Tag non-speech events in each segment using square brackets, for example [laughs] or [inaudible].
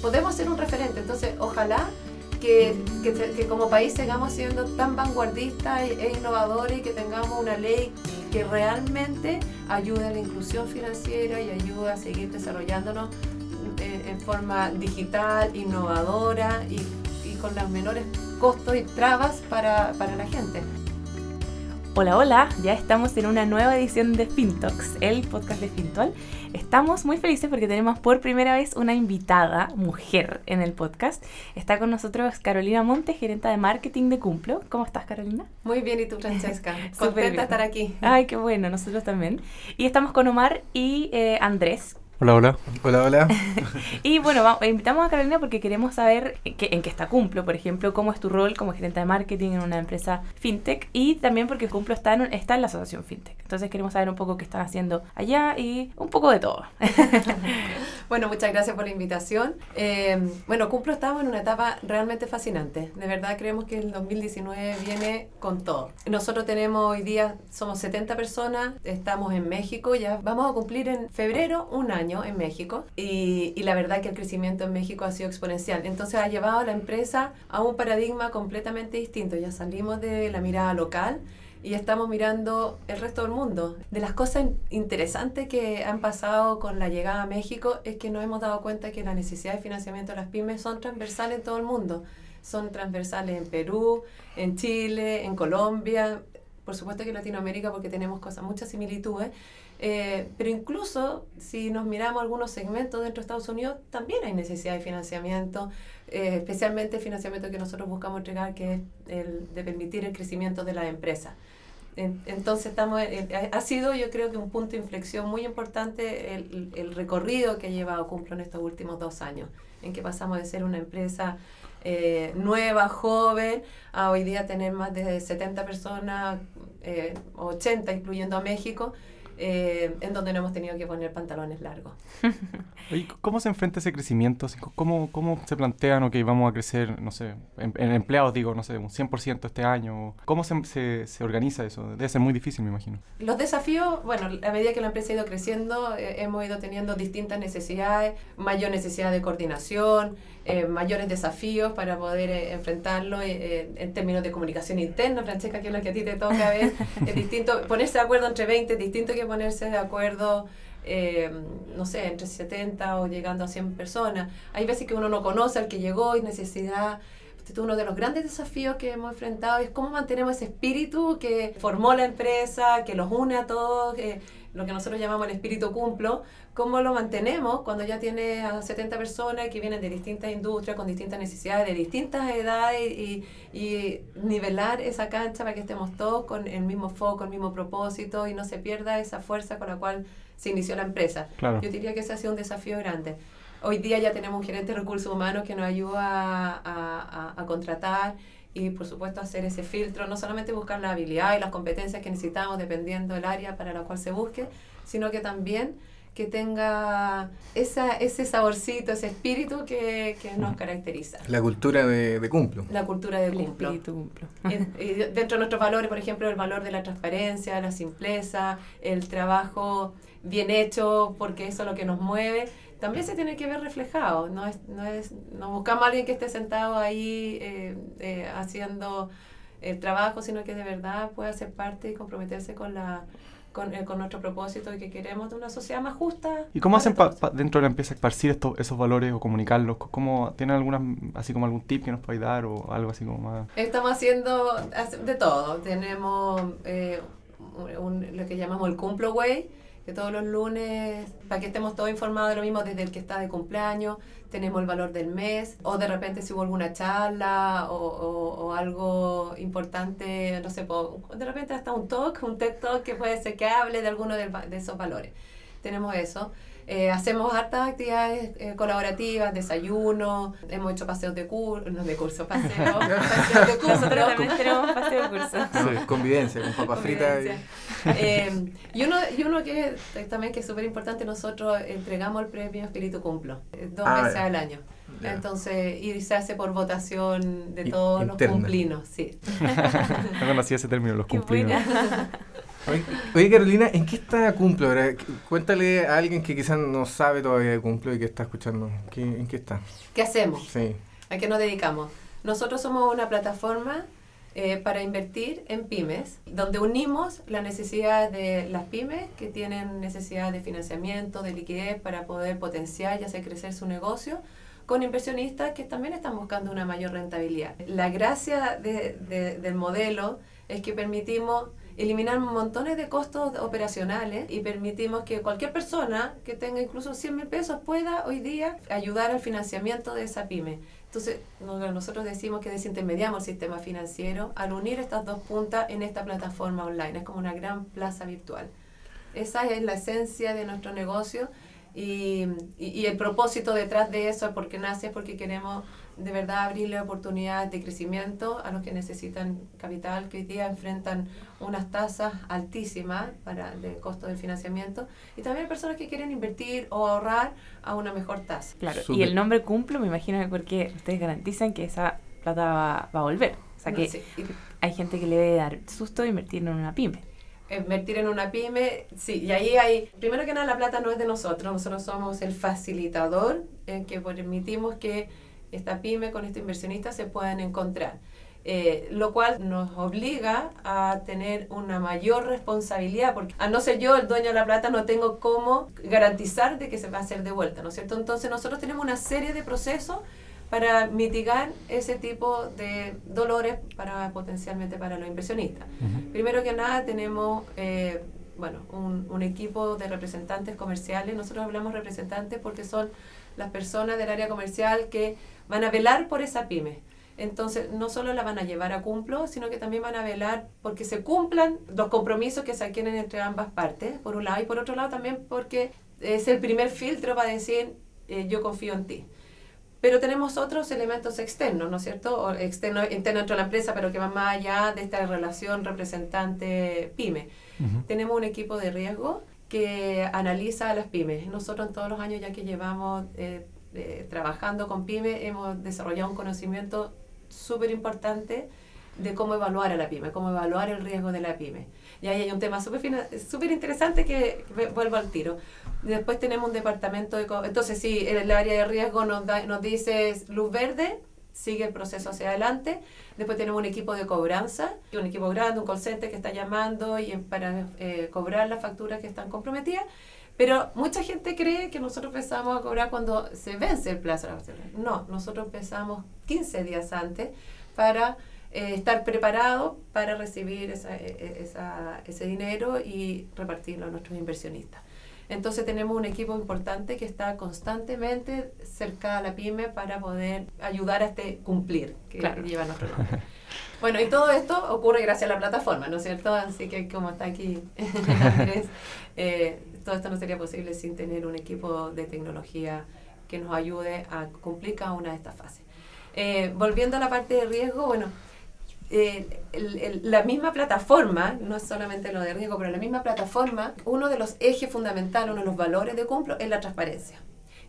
podemos ser un referente. Entonces, ojalá que, que, como país sigamos siendo tan vanguardistas e, e innovadores y que tengamos una ley que realmente ayude a la inclusión financiera y ayude a seguir desarrollándonos eh, en, forma digital, innovadora y, y, con los menores costos y trabas para, para la gente. Hola, hola, ya estamos en una nueva edición de FinTalks, el podcast de Fintual. Estamos muy felices porque tenemos por primera vez una invitada, mujer, en el podcast. Está con nosotros Carolina Montes, gerente de marketing de Cumplo. ¿Cómo estás, Carolina? Muy bien, ¿y tú, Francesca? [laughs] Contenta de estar aquí. Ay, qué bueno, nosotros también. Y estamos con Omar y eh, Andrés, Hola, hola. Hola, hola. [laughs] y bueno, invitamos a Carolina porque queremos saber en qué está Cumplo, por ejemplo, cómo es tu rol como gerente de marketing en una empresa fintech y también porque Cumplo está en, está en la asociación fintech. Entonces queremos saber un poco qué están haciendo allá y un poco de todo. [laughs] bueno, muchas gracias por la invitación. Eh, bueno, Cumplo estamos en una etapa realmente fascinante. De verdad creemos que el 2019 viene con todo. Nosotros tenemos hoy día, somos 70 personas, estamos en México, ya vamos a cumplir en febrero un año en México y, y, la verdad que el crecimiento en México ha sido exponencial. Entonces ha llevado a la empresa a un paradigma completamente distinto. Ya salimos de la mirada local y estamos mirando el resto del mundo. De las cosas interesantes que han pasado con la llegada a México es que nos hemos dado cuenta que la necesidad de financiamiento de las pymes son transversales en todo el mundo. Son transversales en Perú, en Chile, en Colombia, por supuesto que en Latinoamérica porque tenemos cosas, muchas similitudes, eh, pero incluso si nos miramos algunos segmentos dentro de Estados Unidos, también hay necesidad de financiamiento, eh, especialmente el financiamiento que nosotros buscamos entregar, que es el de permitir el crecimiento de las empresas. entonces, estamos, eh, ha sido yo creo que un punto de inflexión muy importante el, recorrido que ha llevado Cumplo en estos últimos dos años, en que pasamos de ser una empresa nueva, joven, a hoy día tener más de 70 personas, 80 incluyendo a México, eh, en donde no hemos tenido que poner pantalones largos. [laughs] ¿Cómo se enfrenta ese crecimiento? ¿Cómo, ¿Cómo se plantean, que vamos a crecer, no sé, en, empleados, digo, no sé, un 100% este año? ¿Cómo se, se, se, organiza eso? Debe ser muy difícil, me imagino. Los desafíos, bueno, a medida que la empresa ha ido creciendo, eh, hemos ido teniendo distintas necesidades, mayor necesidad de coordinación, eh, mayores desafíos para poder enfrentarlo en términos de comunicación interna, Francesca, que es lo que a ti te toca ver, es distinto, [laughs] ponerse de acuerdo entre 20 es distinto que ponerse de acuerdo, eh, no sé, entre 70 o llegando a 100 personas. Hay veces que uno no conoce al que llegó y necesidad uno de los grandes desafíos que hemos enfrentado es cómo mantenemos ese espíritu que formó la empresa, que los une a todos, lo que nosotros llamamos el espíritu cumplo, cómo lo mantenemos cuando ya tiene a 70 personas que vienen de distintas industrias, con distintas necesidades, de distintas edades y, y nivelar esa cancha para que estemos todos con el mismo foco, el mismo propósito y no se pierda esa fuerza con la cual se inició la empresa. Yo diría que ese ha sido un desafío grande. Hoy día ya tenemos un gerente de recursos humanos que nos ayuda a, a, a contratar y por supuesto hacer ese filtro, no solamente buscar la habilidad y las competencias que necesitamos dependiendo del área para la cual se busque, sino que también que tenga esa, ese saborcito, ese espíritu que, que nos caracteriza. La cultura de, de cumplo. La cultura de cumplo. cumplo. y, dentro de nuestros valores, por ejemplo, el valor de la transparencia, la simpleza, el trabajo bien hecho, porque eso es lo que nos mueve también se tiene que ver reflejado. No, es, no, es, no buscamos a alguien que esté sentado ahí eh, eh, haciendo el trabajo, sino que de verdad pueda ser parte y comprometerse con la con, eh, con, nuestro propósito y que queremos de una sociedad más justa. ¿Y cómo hacen dentro de la empresa esparcir estos, esos valores o comunicarlos? ¿Cómo, ¿Tienen algunas, así como algún tip que nos podáis dar o algo así como más? Estamos haciendo de todo. Tenemos lo que llamamos el Cumplo Way, que todos los lunes, para que estemos todos informados de lo mismo, desde el que está de cumpleaños, tenemos el valor del mes, o de repente si hubo alguna charla o, algo importante, no sé, de repente hasta un talk, un TED Talk que puede ser que hable de alguno de esos valores. Tenemos eso. Eh, hacemos hartas actividades eh, colaborativas, desayuno, hemos hecho paseos de curso, no de curso, paseos, [laughs] [laughs] paseos de curso. Nosotros también tenemos paseos de curso. Convivencia, con papas fritas. Eh, y, uno, y uno que también que es súper importante, nosotros entregamos el premio Espíritu Cumplo, dos ah, veces al año. Entonces, y se hace por votación de todos los cumplinos, sí. [laughs] no conocía ese término, los cumplinos. Oye, Carolina, ¿en qué está Cumplo? Cuéntale a alguien que quizás no sabe todavía de Cumplo y que está escuchando. ¿Qué- ¿En qué está? ¿Qué hacemos? Sí. ¿A qué nos dedicamos? Nosotros somos una plataforma eh, para invertir en pymes, donde unimos las necesidades de las pymes que tienen necesidad de financiamiento, de liquidez para poder potenciar y hacer crecer su negocio, con inversionistas que también están buscando una mayor rentabilidad. La gracia de- de- del modelo es que permitimos eliminar montones de costos operacionales y permitimos que cualquier persona que tenga incluso 100 mil pesos pueda hoy día ayudar al financiamiento de esa pyme. Entonces, no- nosotros decimos que desintermediamos el sistema financiero al unir estas dos puntas en esta plataforma online. Es como una gran plaza virtual. Esa es la esencia de nuestro negocio y, y- y el propósito detrás de eso, porque nace, es porque queremos de verdad abrirle oportunidades de crecimiento a los que necesitan capital, que hoy día enfrentan unas tasas altísimas para de costo del financiamiento, y también personas que quieren invertir o ahorrar a una mejor tasa. Claro, y el nombre Cumplo, me imagino que porque ustedes garantizan que esa plata va, va a volver. O sea que Sí, hay gente que le debe dar susto de invertir en una pyme. invertir en una pyme, sí, y ahí hay, primero que nada la plata no es de nosotros, nosotros somos el facilitador en que permitimos que esta pyme con este inversionista se puedan encontrar. Eh, lo cual nos obliga a tener una mayor responsabilidad, porque a no ser yo el dueño de la plata, no tengo cómo garantizar de que se va a hacer de vuelta, ¿no es cierto? Entonces nosotros tenemos una serie de procesos para mitigar ese tipo de dolores para potencialmente para los inversionistas. Primero que nada tenemos eh, bueno, un, un equipo de representantes comerciales. Nosotros hablamos representantes porque son las personas del área comercial que van a velar por esa pyme. Entonces, no solo la van a llevar a cumplo, sino que también van a velar porque se cumplan los compromisos que se adquieren entre ambas partes, por un lado, y por otro lado también porque es el primer filtro para decir, eh, yo confío en ti. Pero tenemos otros elementos externos, ¿no es cierto? O externo, interno dentro de la empresa, pero que van más allá de esta relación representante-pyme. Tenemos un equipo de riesgo que analiza a las pymes. Nosotros en todos los años ya que llevamos eh, eh, trabajando con pymes hemos desarrollado un conocimiento súper importante de cómo evaluar a la pyme, cómo evaluar el riesgo de la pyme. Y ahí hay un tema súper interesante que vuelvo al tiro. Después tenemos un departamento de... Entonces, sí, el área de riesgo nos, da, nos dice luz verde, sigue el proceso hacia adelante. Después tenemos un equipo de cobranza, un equipo grande, un call que está llamando y para eh, cobrar las facturas que están comprometidas. Pero mucha gente cree que nosotros empezamos a cobrar cuando se vence el plazo de la factura. No, nosotros empezamos 15 días antes para eh, estar preparados para recibir e- e- esa- ese dinero y repartirlo a nuestros inversionistas. Entonces tenemos un equipo importante que está constantemente cerca a la pyme para poder ayudar a este cumplir que Claro. lleva nuestro [laughs] nombre. Bueno, y todo esto ocurre gracias a la plataforma, ¿no es cierto? Así que como está aquí Andrés, [laughs] eh, todo esto no sería posible sin tener un equipo de tecnología que nos ayude a cumplir cada una de estas fases. Eh, volviendo a la parte de riesgo, bueno, eh, la misma plataforma, no es solamente lo de riesgo, pero la misma plataforma, uno de los ejes fundamentales, uno de los valores de Cumplo es la transparencia.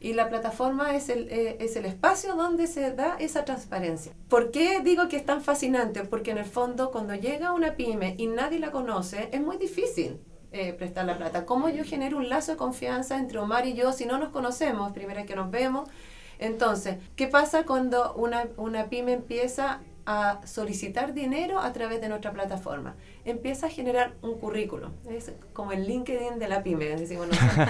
Y la plataforma es el, eh, es el espacio donde se da esa transparencia. ¿Por qué digo que es tan fascinante? Porque en el fondo cuando llega una pyme y nadie la conoce, es muy difícil eh, prestar la plata. ¿Cómo yo genero un lazo de confianza entre Omar y yo si no nos conocemos? Primera vez que nos vemos. Entonces, ¿qué pasa cuando una, una pyme empieza a solicitar dinero a través de nuestra plataforma? Empieza a generar un currículum. Es como el LinkedIn de la pyme, decimos [laughs] nosotros.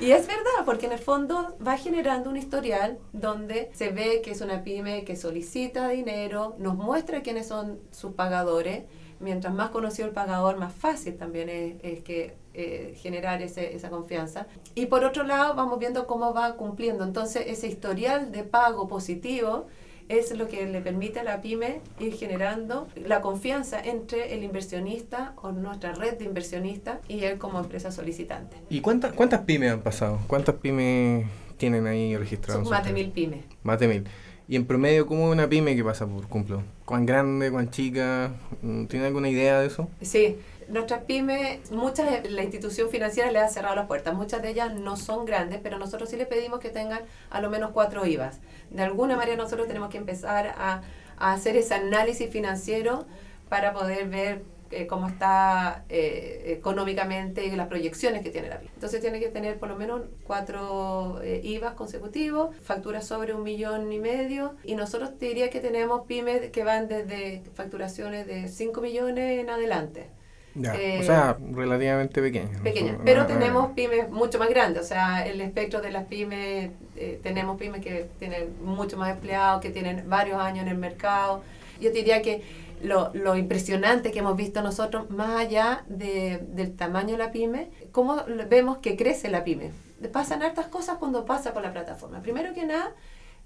y es verdad, porque en el fondo va generando un historial donde se ve que es una pyme que solicita dinero, nos muestra quiénes son sus pagadores. Mientras más conocido el pagador, más fácil también es, es que eh, generar ese- esa confianza. Y por otro lado, vamos viendo cómo va cumpliendo. Entonces, ese historial de pago positivo es lo que le permite a la pyme ir generando la confianza entre el inversionista o nuestra red de inversionistas y él como empresa solicitante. ¿Y cuántas, cuántas pymes han pasado? ¿Cuántas pymes tienen ahí registradas? Son más de mil pymes. Más de mil. Y en promedio, ¿cómo una pyme que pasa por Cumplo? ¿Cuán grande, cuán chica? ¿Tiene alguna idea de eso? Sí, nuestras pymes, muchas, la institución financiera les ha cerrado las puertas. Muchas de ellas no son grandes, pero nosotros sí les pedimos que tengan a lo menos cuatro IVAs. De alguna manera nosotros tenemos que empezar a, a hacer ese análisis financiero para poder ver eh, cómo está eh, económicamente y las proyecciones que tiene la pyme. Entonces tiene que tener por lo menos cuatro eh, IVAs consecutivos, facturas sobre un millón y medio y nosotros diría que tenemos pymes que van desde facturaciones de 5 millones en adelante. Ya, Eh, o sea, relativamente pequeña. pequeñas, pero tenemos pymes mucho más grandes, o sea, el espectro de las pymes, eh, tenemos pymes que tienen mucho más empleados, que tienen varios años en el mercado. Yo diría que lo, lo impresionante que hemos visto nosotros, más allá de- del tamaño de la pyme, cómo vemos que crece la pyme. Pasan hartas cosas cuando pasa por la plataforma. Primero que nada,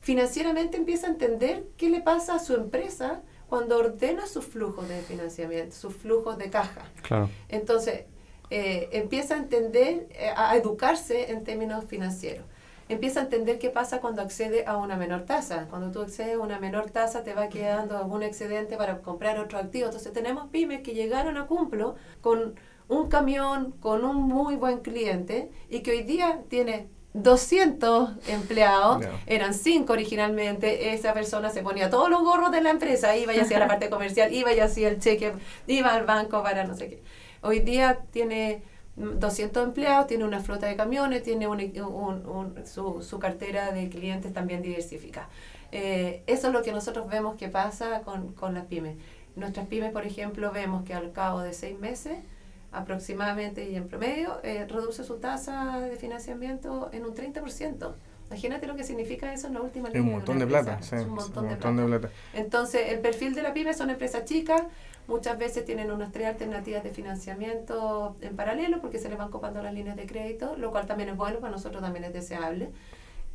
financieramente empieza a entender qué le pasa a su empresa cuando ordena sus flujos de financiamiento, sus flujos de caja. Claro. Entonces, eh, empieza a entender, eh, a educarse en términos financieros. Empieza a entender qué pasa cuando accede a una menor tasa. Cuando tú accedes a una menor tasa, te va quedando algún excedente para comprar otro activo. Entonces, tenemos pymes que llegaron a Cumplo con un camión, con un muy buen cliente y que hoy día tiene 200 empleados, eran 5 originalmente, esa persona se ponía todos los gorros de la empresa, iba y hacía la parte comercial, iba y hacía el cheque, iba al banco para no sé qué. Hoy día tiene mm, 200 empleados, tiene una flota de camiones, tiene un, un- un- su, su cartera de clientes también diversificada. Eh, eso es lo que nosotros vemos que pasa con, con las pymes. Nuestras pymes, por ejemplo, vemos que al cabo de seis meses, aproximadamente y en promedio, eh, reduce su tasa de financiamiento en un 30%. Imagínate lo que significa eso en la última línea. un montón de plata, sí. Un montón, un de, montón plata. de plata. Entonces, el perfil de la pyme son empresas chicas, muchas veces tienen unas tres alternativas de financiamiento en paralelo porque se les van copando las líneas de crédito, lo cual también es bueno, para nosotros también es deseable.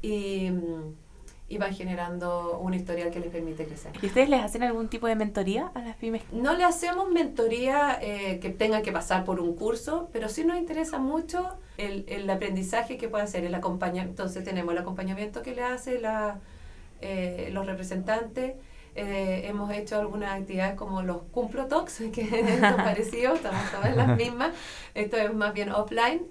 Y, mm, y van generando un historial que les permite crecer. ¿Y ustedes les hacen algún tipo de mentoría a las pymes? No le hacemos mentoría eh, que tengan que pasar por un curso, pero sí nos interesa mucho el, el aprendizaje que puede hacer, el acompañamiento. Entonces tenemos el acompañamiento que le hace la, eh, los representantes. Eh, hemos hecho algunas actividades como los Cumplo Talks, [laughs] que es parecido, estamos todas las mismas. Esto es más bien offline,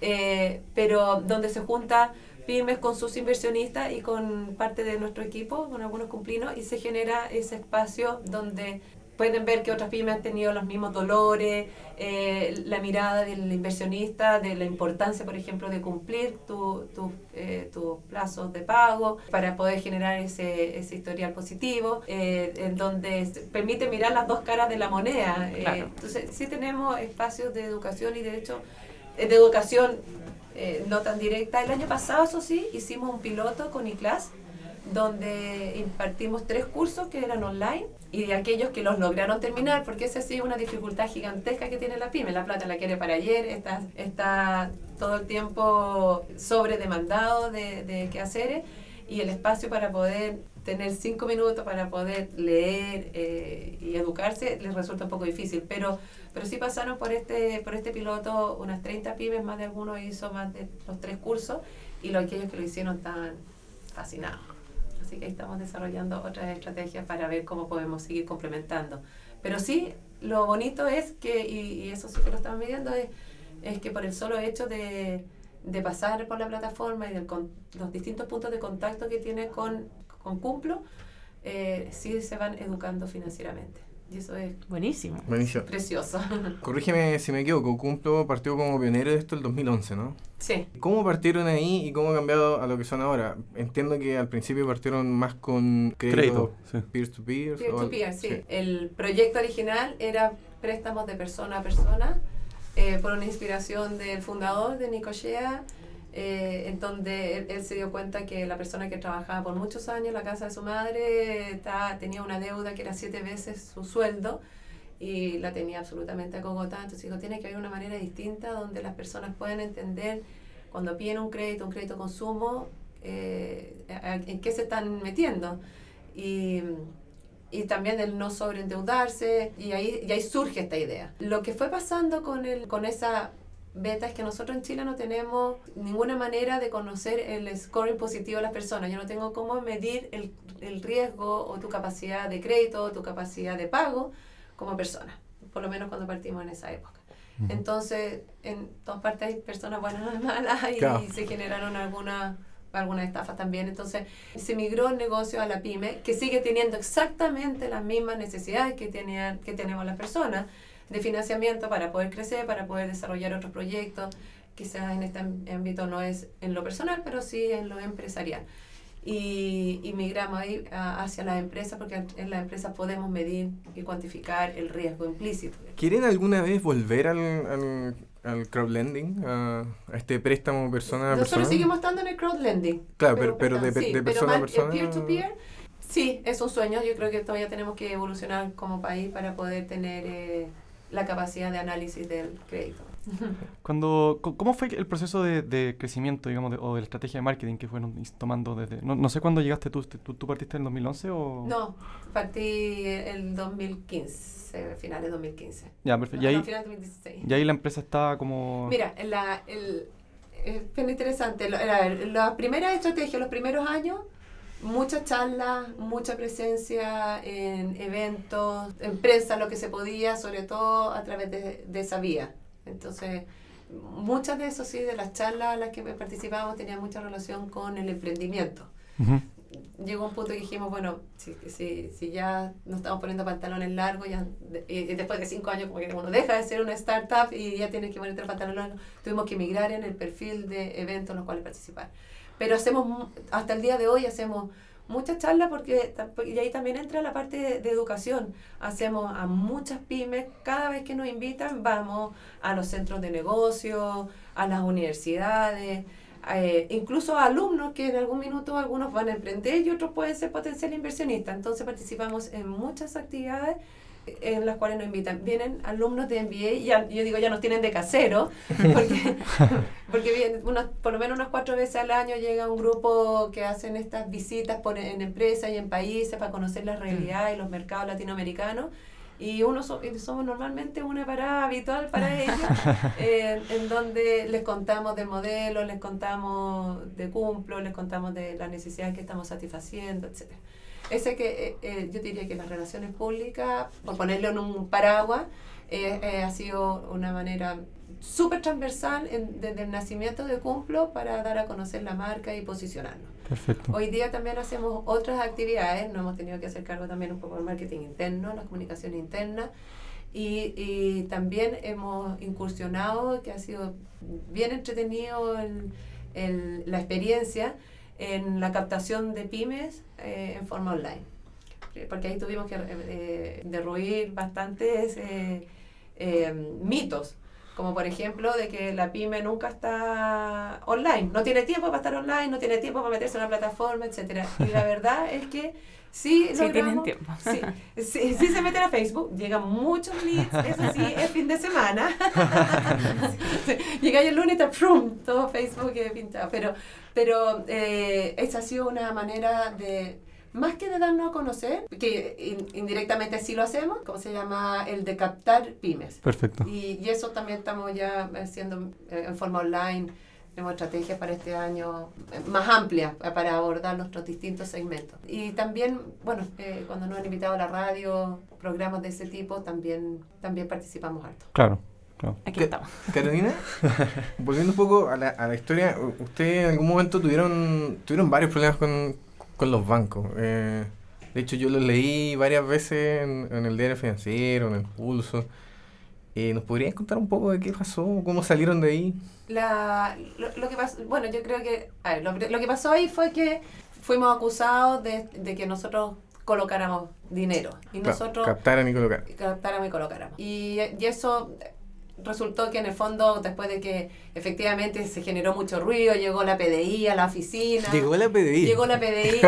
eh, pero donde se junta pymes con sus inversionistas y con parte de nuestro equipo, con algunos cumplinos, y se genera ese espacio donde pueden ver que otras pymes han tenido los mismos dolores, eh, la mirada del inversionista, de la importancia, por ejemplo, de cumplir tus tu, eh, tus plazos de pago para poder generar ese, ese historial positivo, eh, en donde permite mirar las dos caras de la moneda. Eh, Claro. entonces, sí tenemos espacios de educación y de hecho, eh, de educación eh, no tan directa. El año pasado, eso sí, hicimos un piloto con ICLAS donde impartimos tres cursos que eran online y de aquellos que los lograron terminar, porque esa sí es una dificultad gigantesca que tiene la pyme. La plata la quiere para ayer, está, está todo el tiempo sobredemandado de, de quehaceres y el espacio para poder tener cinco minutos para poder leer eh, y educarse les resulta un poco difícil, pero, pero sí pasaron por este, por este piloto unas 30 pymes, más de algunos hizo más de los tres cursos y los, aquellos que lo hicieron estaban fascinados. Así que ahí estamos desarrollando otras estrategias para ver cómo podemos seguir complementando. Pero sí, lo bonito es que, y, y eso sí que lo estamos midiendo, es, es que por el solo hecho de, de pasar por la plataforma y de los distintos puntos de contacto que tiene con, con Cumplo, eh, sí se van educando financieramente. Y eso es Buenísimo. Buenísimo. precioso. [laughs] Corrígeme si me equivoco, Cumplo partió como pionero de esto el 2011, ¿no? sí. ¿Cómo partieron ahí y cómo ha cambiado a lo que son ahora? Entiendo que al principio partieron más con crédito Crédito, sí. peer-to-peer. Peer o- to peer, sí. El proyecto original era préstamos de persona a persona eh, por una inspiración del fundador de Nicochea, eh, en donde él, él se dio cuenta que la persona que trabajaba por muchos años en la casa de su madre tenía una deuda que era siete veces su sueldo y la tenía absolutamente acogotada. Entonces dijo, tiene que haber una manera distinta donde las personas puedan entender cuando piden un crédito, un crédito consumo, eh, en qué se están metiendo. Y, y también el no sobreendeudarse, y ahí, y ahí surge esta idea. Lo que fue pasando con, el, con esa beta es que nosotros en Chile no tenemos ninguna manera de conocer el scoring positivo de las personas. Yo no tengo cómo medir el, el riesgo o tu capacidad de crédito o tu capacidad de pago como persona, por lo menos cuando partimos en esa época. Entonces, en todas partes hay personas buenas y malas y, Claro. se generaron algunas algunas estafas también. Entonces, se migró el negocio a la pyme, que sigue teniendo exactamente las mismas necesidades que, tenían, que tenemos las personas. De financiamiento para poder crecer, para poder desarrollar otros proyectos. Quizás en este ámbito no es en lo personal, pero sí en lo empresarial y, y migramos ahí hacia las empresas porque en las empresas podemos medir y cuantificar el riesgo implícito. ¿Quieren alguna vez volver al, al, al crowdlending, a, este préstamo persona a persona? Nosotros seguimos estando en el crowdlending. Claro, pero, pero, de, de persona a persona. Peer-to-peer, sí, es un sueño. Yo creo que todavía tenemos que evolucionar como país para poder tener eh, la capacidad de análisis del crédito. [laughs] Cuando, ¿Cómo fue el proceso de, de crecimiento, digamos, o de la estrategia de marketing que fueron tomando desde... No, no sé cuándo llegaste tú, tú, tú, partiste en el 2011 o...? No, partí el 2015, finales de 2015. Ya, perfecto. y, ahí, y ahí la empresa estaba como... Mira, la, el, es interesante. La, la primera estrategia, los primeros años, muchas charlas, mucha presencia en eventos, empresas, lo que se podía, sobre todo a través de, de esa vía. Entonces, muchas de eso sí, de las charlas a las que participábamos, tenían mucha relación con el emprendimiento. Llegó un punto que dijimos, bueno, si, si, si ya nos estamos poniendo pantalones largos, ya, y, después de cinco años, como que uno deja de ser una startup y ya tienes que ponerte pantalones largos, tuvimos que migrar en el perfil de eventos en los cuales participar. Pero hacemos, hasta el día de hoy, hacemos muchas charlas porque y ahí también entra la parte de, educación. Hacemos a muchas pymes, cada vez que nos invitan vamos a los centros de negocio, a las universidades, eh, incluso a alumnos que en algún minuto algunos van a emprender y otros pueden ser potencial inversionistas. Entonces participamos en muchas actividades en las cuales nos invitan. Vienen alumnos de MBA, y ya, yo digo, ya nos tienen de casero, [laughs] porque, porque vienen por lo menos unas cuatro veces al año llega un grupo que hacen estas visitas por, en empresas y en países para conocer la realidad y los mercados latinoamericanos. Y uno somos normalmente una parada habitual para [laughs] ellos, eh, en donde les contamos del modelo, les contamos de cumplo, les contamos de las necesidades que estamos satisfaciendo, etcétera. Ese que eh, eh, yo diría que las relaciones públicas, por ponerlo en un paraguas, eh, ha sido una manera súper transversal desde el nacimiento de Cumplo para dar a conocer la marca y posicionarnos. Perfecto. Hoy día también hacemos otras actividades, nos hemos tenido que hacer cargo también un poco del marketing interno, la comunicación interna, y, y también hemos incursionado, que ha sido bien entretenido el, el, la experiencia, en la captación de pymes eh, en forma online. Porque ahí tuvimos que eh, derruir bastantes eh, mitos, como por ejemplo de que la pyme nunca está online, no tiene tiempo para estar online, no tiene tiempo para meterse en una plataforma, etc. Y la [laughs] verdad es que Sí, sí tienen tiempo. Sí, [laughs] sí, sí, se meten a Facebook, llegan muchos leads, eso sí, [laughs] es fin de semana. [laughs] Llega el lunes y está todo Facebook pintado. Pero, pero eh, esa ha sido una manera de, más que de darnos a conocer, que indirectamente sí lo hacemos, como se llama el de captar pymes. Perfecto. Y, y eso también estamos ya haciendo eh, en forma online tenemos estrategias para este año eh, más amplias para abordar nuestros distintos segmentos. Y también, bueno, eh, cuando nos han invitado a la radio, programas de ese tipo, también, también participamos alto. Claro. Aquí estamos. [laughs] Carolina, volviendo un poco a la, a la historia, ustedes en algún momento tuvieron, tuvieron varios problemas con, con los bancos. Eh, de hecho, yo los leí varias veces en, en el diario financiero, en el pulso. Eh, ¿Nos podrías contar un poco de qué pasó? ¿Cómo salieron de ahí? La, lo, que pasó, bueno, yo creo que, a ver, lo, lo, que pasó ahí fue que fuimos acusados de, de que nosotros colocáramos dinero. Y nosotros... Captaran y colocar. Captáramos y colocáramos. Y, y eso resultó que en el fondo, después de que efectivamente se generó mucho ruido, llegó la PDI a la oficina. Llegó la PDI. Llegó la PDI.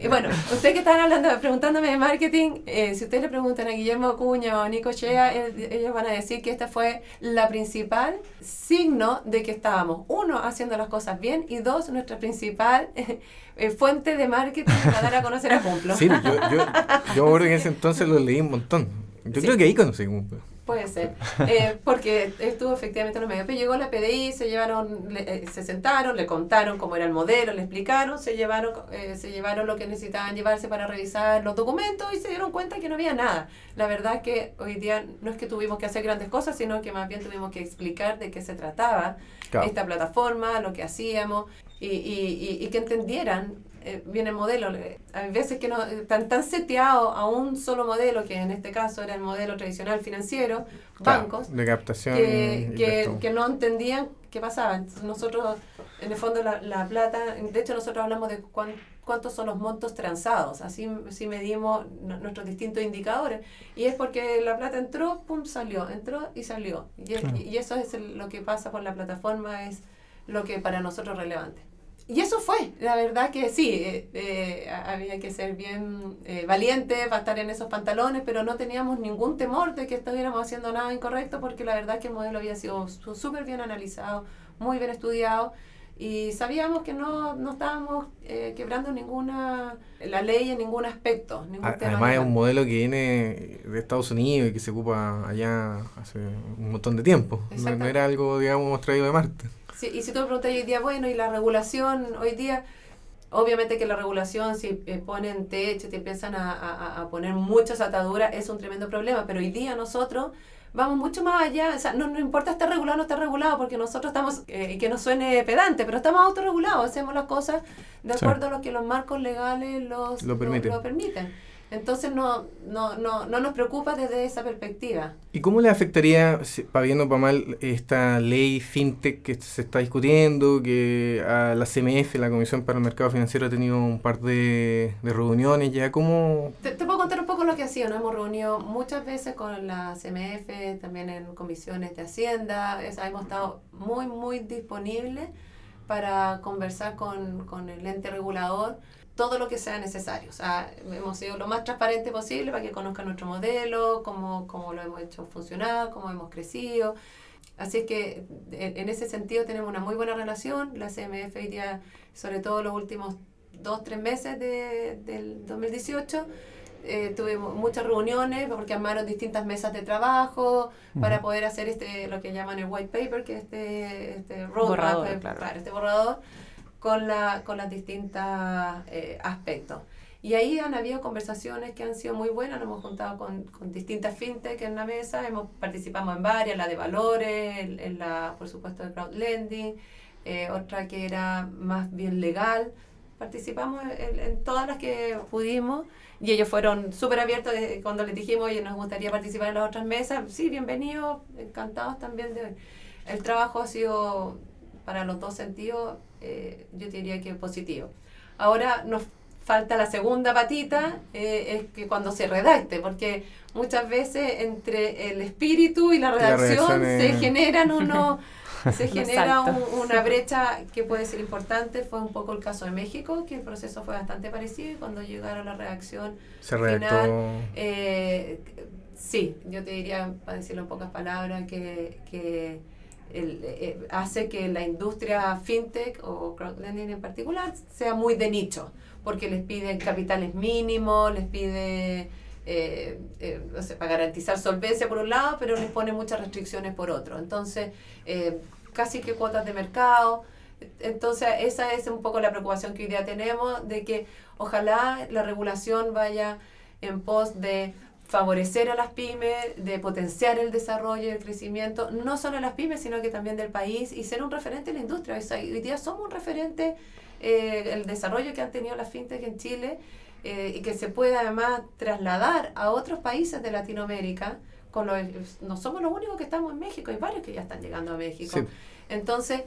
[laughs] y, bueno, ustedes que están hablando, preguntándome de marketing, eh, si ustedes le preguntan a Guillermo Acuña o a Nico Chea, ellos van a decir que esta fue la principal signo de que estábamos, uno, haciendo las cosas bien y dos, nuestra principal [laughs] eh, fuente de marketing para dar a conocer a Cumplo. Sí, yo, yo, yo [laughs] en ese entonces lo leí un montón. Yo creo que ahí conocí Cumplo. Puede ser, [laughs] eh, porque estuvo efectivamente en los medios. Pero llegó la PDI, se llevaron, eh, se sentaron, le contaron cómo era el modelo, le explicaron, se llevaron, eh, se llevaron lo que necesitaban llevarse para revisar los documentos y se dieron cuenta que no había nada. La verdad que hoy día no es que tuvimos que hacer grandes cosas, sino que más bien tuvimos que explicar de qué se trataba esta plataforma, lo que hacíamos. y, y, y que entendieran eh, viene el modelo. Hay veces que no están tan seteados a un solo modelo, que en este caso era el modelo tradicional financiero, bancos, de captación que, que, no entendían qué pasaba. Entonces nosotros, en el fondo, la, la plata, de hecho nosotros hablamos de cuántos son los montos transados, así, así medimos nuestros distintos indicadores. Y es porque la plata entró, pum, salió, entró y salió. Y, y eso es lo que pasa por la plataforma, es lo que para nosotros es relevante y eso fue, la verdad que sí, eh, eh, había que ser bien eh, valiente para estar en esos pantalones, pero no teníamos ningún temor de que estuviéramos haciendo nada incorrecto porque la verdad que el modelo había sido súper bien analizado, muy bien estudiado y sabíamos que no, no estábamos quebrando ninguna la ley en ningún aspecto. Además es un modelo que viene de Estados Unidos y que se ocupa allá hace un montón de tiempo, no era algo, digamos, traído de Marte y si tú me preguntas hoy día, bueno, y la regulación hoy día, obviamente que la regulación, si eh, ponen techo, te empiezan a, a, poner muchas ataduras, es un tremendo problema, pero hoy día nosotros vamos mucho más allá, o sea, no, no importa estar regulado o no estar regulado, porque nosotros estamos, eh, y que no suene pedante, pero estamos autorregulados, hacemos las cosas de acuerdo a lo que los marcos legales los, lo, lo permiten. Entonces no, no, no, no nos preocupa desde esa perspectiva. ¿Y cómo le afectaría, para bien o para mal, esta ley fintech que se está discutiendo, que a la CMF, la Comisión para el Mercado Financiero, ha tenido un par de, reuniones ya? ¿Cómo...? Te, puedo contar un poco lo que ha sido. Nos hemos reunido muchas veces con la CMF, también en comisiones de Hacienda. hemos estado muy, muy disponibles para conversar con, con el ente regulador todo lo que sea necesario. O sea, hemos sido lo más transparente posible para que conozcan nuestro modelo, cómo, cómo lo hemos hecho funcionar, cómo hemos crecido. Así es que en, ese sentido tenemos una muy buena relación. La CMF hoy día, sobre todo los últimos dos, tres meses de, del 2018, eh, tuvimos muchas reuniones porque armaron distintas mesas de trabajo para poder hacer este lo que llaman el white paper, que es este, este borrador, eh, claro. este borrador con, la, con las distintas eh, aspectos. Y ahí han habido conversaciones que han sido muy buenas, nos hemos juntado con, con distintas fintech en la mesa, hemos participado en varias, la de valores, en, la, por supuesto, de crowdlending, eh, otra que era más bien legal. Participamos en, todas las que pudimos y ellos fueron súper abiertos cuando les dijimos, oye, nos gustaría participar en las otras mesas. Sí, bienvenidos, encantados también de El trabajo ha sido para los dos sentidos eh, yo diría que positivo. Ahora nos falta la segunda patita, eh, es que cuando se redacte, porque muchas veces entre el espíritu y la redacción se generan uno [laughs] se genera una brecha que puede ser importante. Fue un poco el caso de México, que el proceso fue bastante parecido y cuando llegaron a la redacción se final, eh, sí, yo te diría, para decirlo en pocas palabras, que, que el, eh, hace que la industria fintech o crowdlending en particular sea muy de nicho, porque les piden capitales mínimos, les pide, eh, eh, para garantizar solvencia por un lado, pero les pone muchas restricciones por otro. Entonces, casi que cuotas de mercado. Entonces, esa es un poco la preocupación que hoy día tenemos, de que ojalá la regulación vaya en pos de favorecer a las pymes, de potenciar el desarrollo y el crecimiento, no solo de las pymes, sino que también del país y ser un referente en la industria. hoy día somos un referente, eh, el desarrollo que han tenido las fintech en Chile eh, y que se puede además trasladar a otros países de Latinoamérica. Con no somos los únicos que estamos en México, hay varios que ya están llegando a México. Entonces,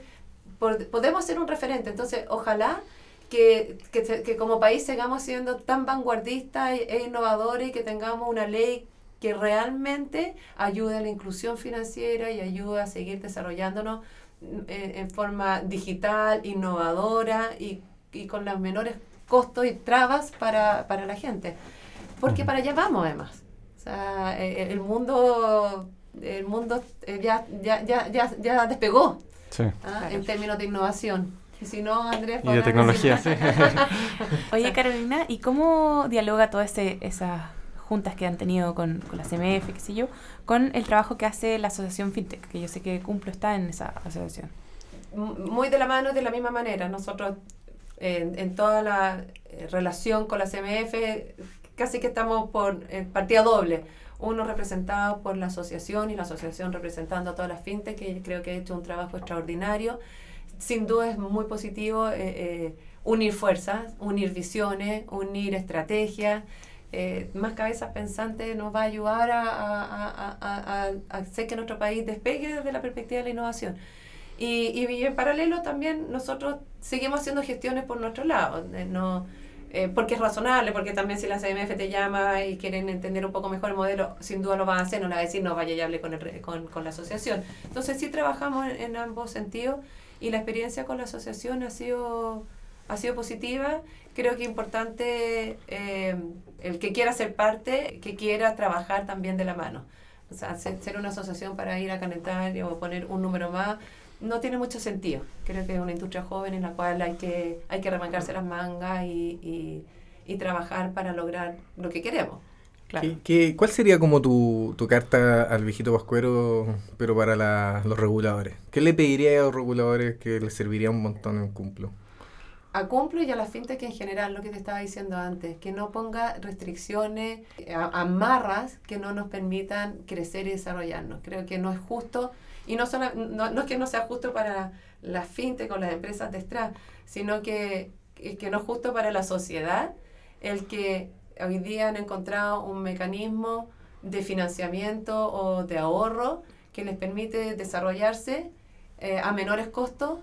podemos ser un referente. Entonces, ojalá que, que, que, como país sigamos siendo tan vanguardistas e, e innovadores y que tengamos una ley que realmente ayude a la inclusión financiera y ayude a seguir desarrollándonos mm, en, forma digital, innovadora y, y, con los menores costos y trabas para, para la gente. Porque para allá vamos además. O sea, e, e, el, mundo, el mundo eh, ya, ya, ya, ya, ya despegó ¿ah? en términos de innovación. Y si no, Andrés... Y de tecnología, [laughs] sí. [laughs] Oye, [laughs] Carolina, ¿y cómo dialoga todas esas juntas que han tenido con, con la CMF, qué sé yo, con el trabajo que hace la asociación FinTech? Que yo sé que Cumplo está en esa asociación. Muy de la mano, de la misma manera. Nosotros, en, en toda la eh, relación con la CMF, casi que estamos por partida doble uno representado por la asociación y la asociación representando a todas las fintech, que creo que ha hecho un trabajo extraordinario sin duda es muy positivo eh, eh, unir fuerzas, unir visiones, unir estrategias. Eh, más cabezas pensantes nos va a ayudar a, a, a, a, hacer que nuestro país despegue desde la perspectiva de la innovación. Y, y, en paralelo también nosotros seguimos haciendo gestiones por nuestro lado. no, porque es razonable, porque también si la CMF te llama y quieren entender un poco mejor el modelo, sin duda lo van a hacer, no le va a decir no vaya y hable con, el, con, con la asociación. Entonces sí trabajamos en, ambos sentidos y la experiencia con la asociación ha sido, ha sido positiva. Creo que importante eh, el que quiera ser parte, que quiera trabajar también de la mano. O sea, ser, una asociación para ir a calentar o poner un número más, no tiene mucho sentido. Creo que es una industria joven en la cual hay que, hay que remangarse las mangas y, y, trabajar para lograr lo que queremos. Claro. ¿Qué, cuál sería como tu, tu, carta al viejito pascuero, pero para la, los reguladores? ¿Qué le pediría a los reguladores que les serviría un montón en Cumplo? A Cumplo y a la fintech en general, lo que te estaba diciendo antes, que no ponga restricciones, amarras que no nos permitan crecer y desarrollarnos. Creo que no es justo y no, solo, no, no, es que no sea justo para las fintech o las empresas de extra, sino que, que no es justo para la sociedad el que hoy día han encontrado un mecanismo de financiamiento o de ahorro que les permite desarrollarse eh, a menores costos,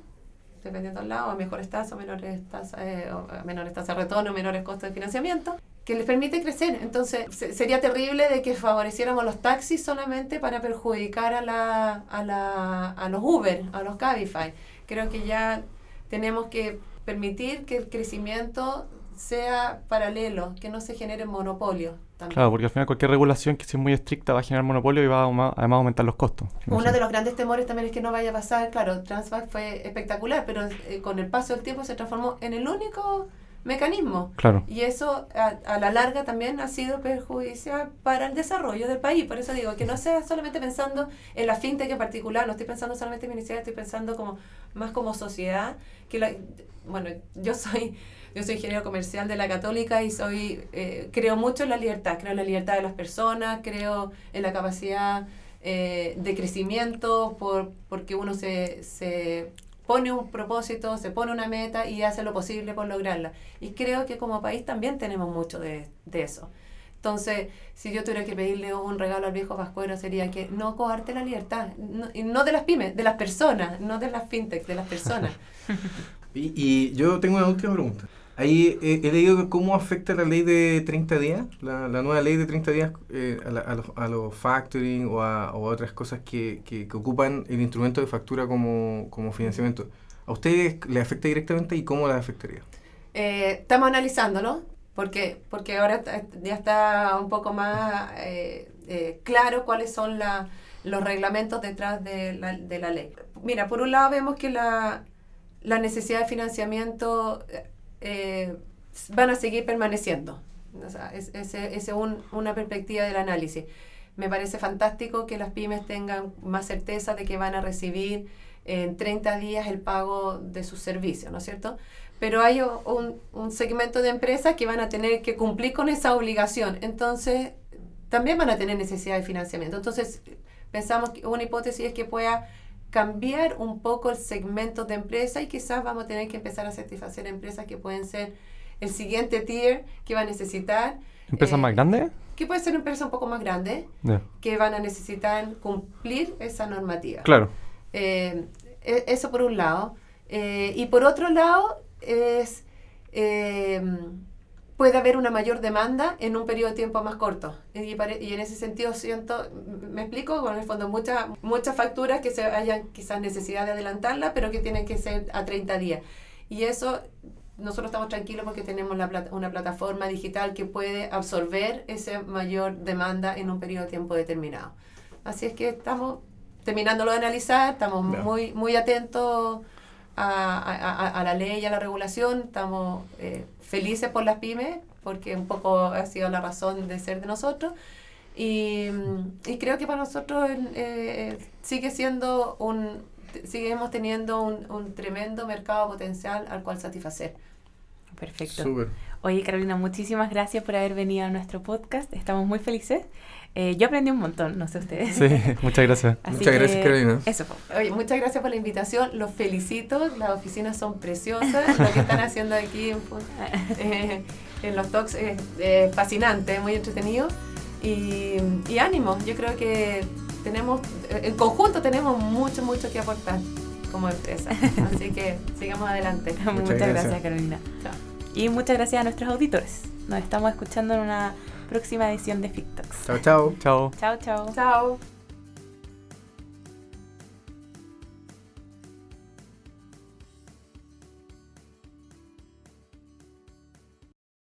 dependiendo del lado, a mejores tasas, menores tasas, eh, menores tasas de retorno, menores costos de financiamiento, que les permite crecer. Entonces, sería terrible de que favoreciéramos los taxis solamente para perjudicar a, la, a, la, a los Uber, a los Cabify. Creo que ya tenemos que permitir que el crecimiento sea paralelo, que no se genere monopolio. Claro, porque al final cualquier regulación que sea muy estricta va a generar monopolio y va a, además aumentar los costos. Uno de los grandes temores también es que no vaya a pasar, claro, Transvac fue espectacular, pero eh, con el paso del tiempo se transformó en el único mecanismo. Claro. Y eso a, la larga también ha sido perjudicial para el desarrollo del país. Por eso digo que no sea solamente pensando en la fintech en particular, no estoy pensando solamente en mi iniciativa, estoy pensando como más como sociedad. que Bueno, yo soy yo soy ingeniero comercial de la Católica y soy eh, creo mucho en la libertad, creo en la libertad de las personas, creo en la capacidad eh, de crecimiento por, porque uno se, se pone un propósito, se pone una meta y hace lo posible por lograrla. Y creo que como país también tenemos mucho de, eso. Entonces, si yo tuviera que pedirle un regalo al viejo Pascuero sería que no coarte la libertad, no, de las pymes, de las personas, no de las fintech, de las personas. [laughs] y yo tengo una última pregunta. Ahí he leído cómo afecta la ley de 30 días, la, la nueva ley de 30 días eh, a, los, a, los, factoring o a, otras cosas que, que, ocupan el instrumento de factura como, como financiamiento. ¿A ustedes le afecta directamente y cómo les afectaría? Eh, estamos analizándolo porque, porque ahora ya está un poco más eh, claro cuáles son la, los reglamentos detrás de la, de la ley. Mira, por un lado vemos que la, la necesidad de financiamiento eh, van a seguir permaneciendo. O sea, es, es, un, una perspectiva del análisis. Me parece fantástico que las pymes tengan más certeza de que van a recibir en 30 días el pago de sus servicios, ¿no es cierto? Pero hay un, un segmento de empresas que van a tener que cumplir con esa obligación. Entonces, también van a tener necesidad de financiamiento. Entonces, pensamos que una hipótesis es que pueda cambiar un poco el segmento de empresa y quizás vamos a tener que empezar a satisfacer empresas que pueden ser el siguiente tier que va a necesitar. ¿Empresas más eh, grandes? Que puede ser una empresa un poco más grande, que van a necesitar cumplir esa normativa. Claro. Eh, e, eso por un lado. Eh, y por otro lado es puede haber una mayor demanda en un periodo de tiempo más corto. Y, en ese sentido siento, me explico, con el fondo muchas muchas facturas que se hayan quizás necesidad de adelantarla, pero que tienen que ser a 30 días. Y eso nosotros estamos tranquilos porque tenemos la una plataforma digital que puede absorber esa mayor demanda en un periodo de tiempo determinado. Así es que estamos terminándolo de analizar, estamos muy, muy atentos a, a, a, la ley y a la regulación, estamos eh, felices por las pymes, porque un poco ha sido la razón de ser de nosotros. Y, y creo que para nosotros eh, sigue siendo un, seguimos teniendo un, un, tremendo mercado potencial al cual satisfacer. Perfecto. Súper. Oye, Carolina, muchísimas gracias por haber venido a nuestro podcast. Estamos muy felices. Eh, yo aprendí un montón, no sé ustedes. Sí, muchas gracias. [laughs] Así Muchas gracias, Carolina. Eso fue. Oye, muchas gracias por la invitación. Los felicito. Las oficinas son preciosas. Lo que están haciendo aquí en, [laughs] eh, en los talks es eh, fascinante, muy entretenido. Y, y ánimo. Yo creo que tenemos, en conjunto tenemos mucho, mucho que aportar como empresa. Así que sigamos adelante. [laughs] Muchas, gracias. gracias, Carolina. Chao. Y muchas gracias a nuestros auditores. Nos estamos escuchando en una próxima edición de FitTalks. Chao, chao. Chao. Chao, chao. Chao.